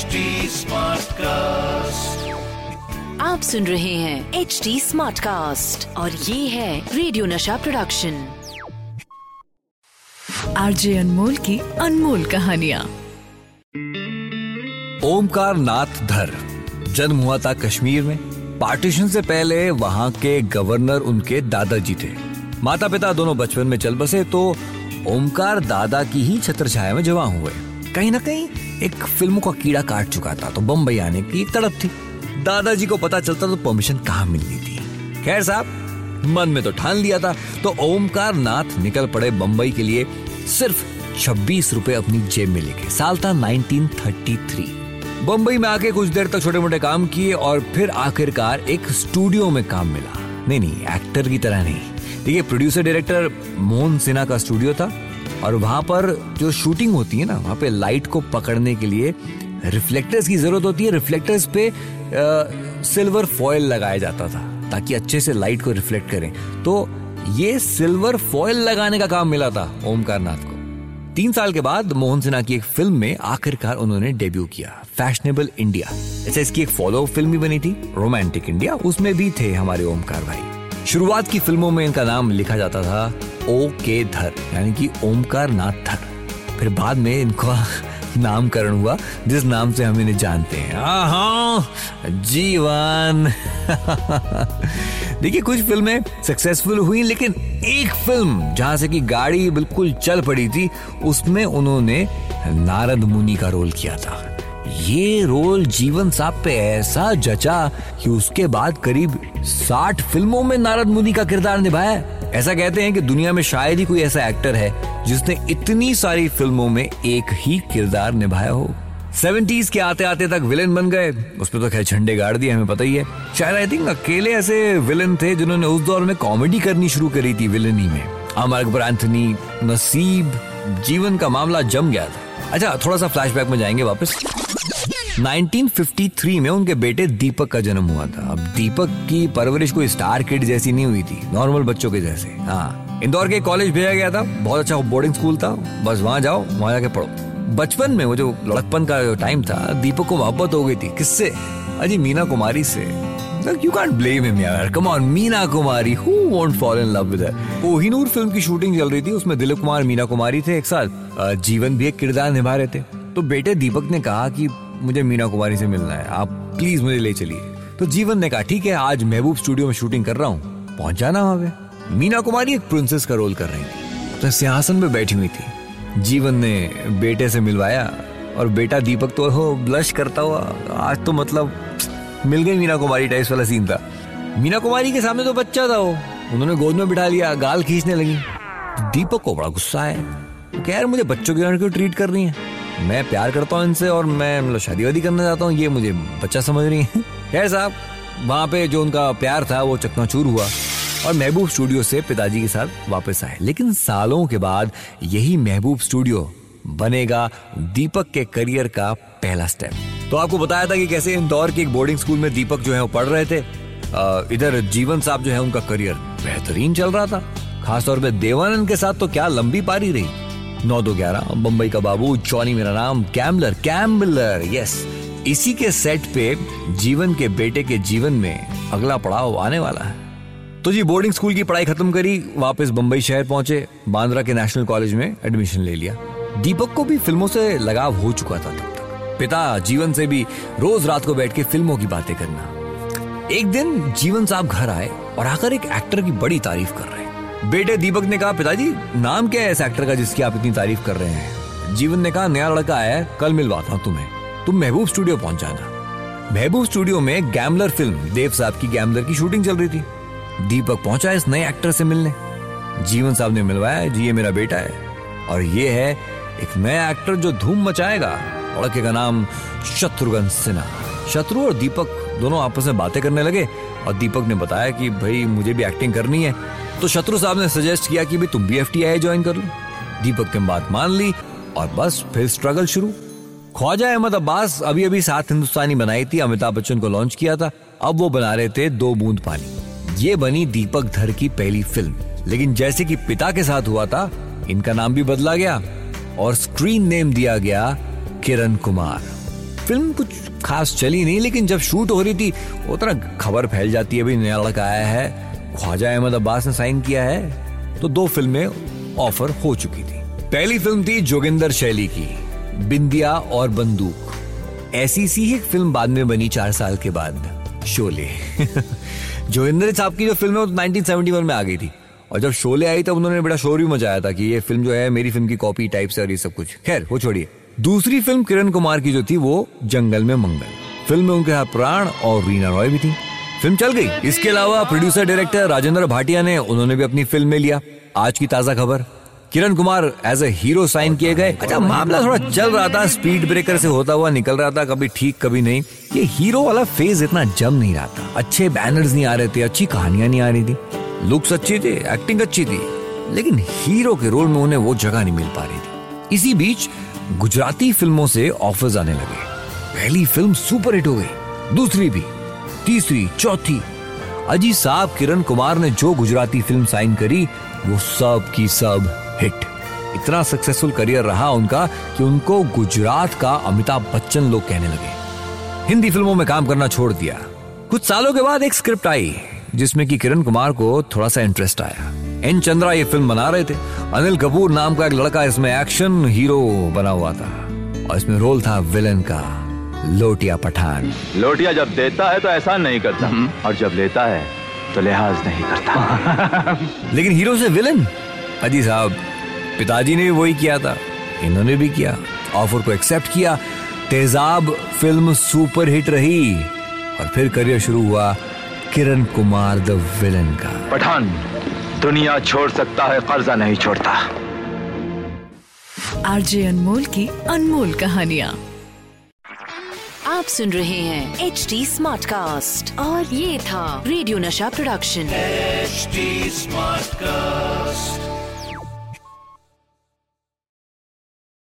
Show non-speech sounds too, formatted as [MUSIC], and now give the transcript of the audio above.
HD cast आप सुन रहे हैं एच डी स्मार्ट कास्ट और ये है रेडियो नशा प्रोडक्शन आरजे अनमोल की अनमोल कहानिया। ओमकार नाथ धर जन्म हुआ था कश्मीर में। पार्टीशन से पहले वहाँ के गवर्नर उनके दादाजी थे। माता पिता दोनों बचपन में चल बसे तो ओमकार दादा की ही छत्र छाया में जवान हुए। कहीं ना कहीं एक फ़िल्मों का कीड़ा काट चुका था तो बम्बई आने की तड़प थी। दादाजी को पता चलता तो परमिशन कहाँ मिलनी थी। खैर साहब, मन में तो ठान लिया था तो ओमकार नाथ निकल पड़े बम्बई के लिए सिर्फ़ 26 रुपए अपनी जेब में लेके। साल था 1933 बम्बई में आके कुछ देर तक छोटे मोटे काम किए और फिर आखिरकार एक स्टूडियो में काम मिला। नहीं नहीं, एक्टर की तरह नहीं। देखिए प्रोड्यूसर डायरेक्टर मोहन सिन्हा का स्टूडियो था और वहाँ पर जो शूटिंग होती है ना वहाँ पे लाइट को पकड़ने के लिए रिफ्लेक्टर्स की ज़रूरत होती है। रिफ्लेक्टर्स पे आ, सिल्वर फॉयल लगाया जाता था ताकि अच्छे से लाइट को रिफ्लेक्ट करें। तो ये सिल्वर फॉयल लगाने का काम मिला था ओमकार नाथ को। तीन साल के बाद मोहन सिन्हा की एक फ़िल्म में आखिरकार उन्होंने डेब्यू किया फैशनेबल इंडिया ऐसे इसकी एक फॉलो फ़िल्म भी बनी थी रोमांटिक इंडिया उसमें भी थे हमारे ओमकार भाई। शुरुआत की फ़िल्मों में इनका नाम लिखा जाता था ओ के धर, यानी कि ओमकार नाथ धर। फिर बाद में इनका [LAUGHS] नामकरण हुआ, जिस नाम से हम इन्हें जानते हैं। जीवन। [LAUGHS] देखिए, कुछ फ़िल्में सक्सेसफुल हुई, लेकिन एक फ़िल्म जहाँ से कि गाड़ी बिल्कुल चल पड़ी थी, उसमें उन्होंने नारद मुनि का रोल किया था। ये रोल जीवन साहब पे ऐसा जचा कि उसके बाद करीब 60 फ़िल्मों में नारद मुनि का किरदार निभाया ऐसा कहते हैं कि दुनिया में शायद ही कोई ऐसा एक्टर है जिसने इतनी सारी फ़िल्मों में एक ही किरदार निभाया हो। सेवेंटीज के आते आते तक विलेन बन गए। उसमें तो खैर झंडे गाड़ दिए, हमें पता ही है। शायद आई थिंक अकेले ऐसे विलेन थे जिन्होंने उस दौर में कॉमेडी करनी शुरू करी थी विलेन में। अमर अकबर एंथनी, नसीब, जीवन का मामला जम गया था। अच्छा थोड़ा सा फ्लैशबैक में जाएँगे वापस। 1953 में उनके बेटे दीपक का जन्म हुआ था। अब दीपक की परवरिश कोई स्टार किड जैसी नहीं हुई थी नॉर्मल बच्चों के जैसे। हाँ इंदौर के कॉलेज भेजा गया था, बहुत अच्छा बोर्डिंग स्कूल था। बस वहाँ जाओ, वहाँ जाके पढ़ो। बचपन में वो जो लड़कपन का जो टाइम था, दीपक को मोहब्बत हो गई थी। किससे? अजी मीना कुमारी से। यू कांट ब्लेम हिम यार come on Meena Kumari who won't fall in love with her Kohinoor film की शूटिंग चल रही थी उसमें दिलीप कुमार मीना कुमारी थे एक साथ जीवन भी एक किरदार निभा रहे थे तो बेटे दीपक ने कहा कि मुझे मीना कुमारी से मिलना है आप प्लीज़ मुझे ले चलिए तो जीवन ने कहा ठीक है आज महबूब स्टूडियो में शूटिंग कर रहा हूँ पहुँच जाना वहाँ पे मीना कुमारी एक प्रिंसेस का रोल कर रही थी तो सिंहासन पे बैठी हुई थी जीवन ने बेटे से मिलवाया और बेटा दीपक तो हो ब्लश करता हुआ आज तो मतलब मिल गई मीना कुमारी टाइप्स वाला सीन था। मीना कुमारी के सामने तो बच्चा था वो। उन्होंने गोद में बिठा लिया, गाल खींचने लगी। दीपक को बड़ा गुस्सा है तो यार मुझे बच्चों की क्यों ट्रीट कर रही है? मैं प्यार करता हूँ इनसे और मैं मतलब शादी वादी करना चाहता हूँ, ये मुझे बच्चा समझ रही है। [LAUGHS] खैर साहब, वहाँ पे जो उनका प्यार था, वो चकनाचूर हुआ और महबूब स्टूडियो से पिताजी के साथ वापस आए। लेकिन सालों के बाद यही महबूब स्टूडियो बनेगा दीपक के करियर का पहला स्टेप तो आपको बताया था कि कैसे इंदौर के एक बोर्डिंग स्कूल में दीपक जो है वो पढ़ रहे थे। इधर जीवन साहब जो है उनका करियर बेहतरीन चल रहा था। खासतौर पर देवानंद के साथ तो क्या लंबी पारी रही। नौ दो ग्यारह बम्बई का बाबू जॉनी मेरा नाम कैम्बलर कैम्बलर यस इसी के सेट पे जीवन के बेटे के जीवन में अगला पड़ाव आने वाला है। तो जी बोर्डिंग स्कूल की पढ़ाई खत्म करी, वापस बम्बई शहर पहुँचे, बांद्रा के नेशनल कॉलेज में एडमिशन ले लिया। दीपक को भी फ़िल्मों से लगाव हो चुका था पिता जीवन से भी रोज रात को बैठ के फ़िल्मों की बातें करना। एक दिन जीवन साहब घर आए और आकर एक एक्टर की बड़ी तारीफ़ कर रहे बेटे दीपक ने कहा, पिताजी, नाम क्या है इस एक्टर का जिसकी आप इतनी तारीफ़ कर रहे हैं? जीवन ने कहा, नया लड़का है, कल मिलवाता हूँ तुम्हें। तुम महबूब स्टूडियो पहुँच जाना। महबूब स्टूडियो में गैमलर फ़िल्म, देव साहब की गैमलर की शूटिंग चल रही थी। दीपक पहुँचा इस नए एक्टर से मिलने। जीवन साहब ने मिलवाया, जी, ये मेरा बेटा है। और ये है एक नया एक्टर जो धूम मचाएगा। लड़के का नाम शत्रुघ्न सिन्हा। शत्रु और दीपक दोनों आपस में बातें करने लगे और दीपक ने बताया कि भाई, मुझे भी एक्टिंग करनी है। तो शत्रु साहब ने सजेस्ट किया कि भी तुम भी एफ़ ज्वाइन कर लो। दीपक ने बात मान ली और बस फिर स्ट्रगल शुरू। ख्वाजा अहमद अब्बास अभी अभी सात हिंदुस्तानी बनाई थी। अमिताभ बच्चन को लॉन्च किया था। अब वो बना रहे थे दो बूंद पानी। ये बनी दीपक धर की पहली फ़िल्म लेकिन जैसे कि पिता के साथ हुआ था, इनका नाम भी बदला गया और स्क्रीन नेम दिया गया किरण कुमार। फ़िल्म कुछ खास चली नहीं, लेकिन जब शूट हो रही थी तरह खबर फैल जाती है, अभी नया लड़का आया है, ख्वाजा अहमद अब्बास ने साइन किया है तो दो फ़िल्में ऑफ़र हो चुकी थी। पहली फ़िल्म थी जोगिंदर शैली की, बिंदिया और बंदूक। ऐसी सी एक फ़िल्म बाद में बनी चार साल के बाद, शोले। [LAUGHS] जोगिंदर साहब की जो फ़िल्म है, वो 1971 में आ गई थी। और जब शोले आई, तब उन्होंने बड़ा शोर भी मचाया था कि ये फ़िल्म जो है, मेरी फ़िल्म की कॉपी, टाइप से और ये सब कुछ। खैर, वो छोड़िए। दूसरी फ़िल्म किरण कुमार की जो थी, वो जंगल में मंगल। फ़िल्म में उनके साथ प्राण और रीना रॉय भी थी। फ़िल्म चल गई। इसके अलावा प्रोड्यूसर डायरेक्टर राजेंद्र भाटिया ने, उन्होंने भी अपनी फ़िल्म में लिया। आज की ताज़ा खबर। Kiran Kumar as a hero sign किए गए। अच्छा मामला थोड़ा चल रहा था स्पीड ब्रेकर से होता हुआ निकल रहा था, कभी ठीक, कभी नहीं। ये हीरो वाला फ़ेज़ इतना जम नहीं रहा था। अच्छे बैनर्स नहीं आ रहे थे, अच्छी कहानियाँ नहीं आ रही थी। लुक्स अच्छी थे एक्टिंग अच्छी थी। लेकिन हीरो के रोल में उन्हें वो जगह नहीं मिल पा रही थी। इसी बीच गुजराती फ़िल्मों से ऑफर्स आने लगे। पहली फ़िल्म सुपर हिट हो गई, दूसरी भी, तीसरी, चौथी। अजी साहब, किरण कुमार ने जो गुजराती फ़िल्म साइन करी, वो सब की सब हिट। इतना सक्सेसफुल करियर रहा उनका कि उनको गुजरात का अमिताभ बच्चन लोग कहने लगे। हिंदी फ़िल्मों में काम करना छोड़ दिया। कुछ सालों के बाद एक स्क्रिप्ट आई, जिसमें कि किरण कुमार को थोड़ा सा इंटरेस्ट आया। एन चंद्रा ये फ़िल्म बना रहे थे। अनिल कपूर नाम का एक लड़का इसमें एक्शन हीरो बना हुआ था। और इसमें रोल था विलन का लोटिया पठान। लोटिया जब देता है तो ऐसा नहीं करता। और जब लेता है तो लिहाज नहीं करता। [LAUGHS] लेकिन हीरो से विलन अजी साहब पिताजी ने भी वही किया था। इन्होंने भी किया। ऑफ़र को एक्सेप्ट किया। तेजाब फ़िल्म सुपर हिट रही। और फिर करियर शुरू हुआ किरण कुमार द विलन का। पठान। दुनिया छोड़ सकता है कर्जा नहीं छोड़ता। आरजे अनमोल की अनमोल कहानिया। आप सुन रहे हैं एच डी स्मार्ट कास्ट और ये था रेडियो नशा प्रोडक्शन। HD smart Smartcast.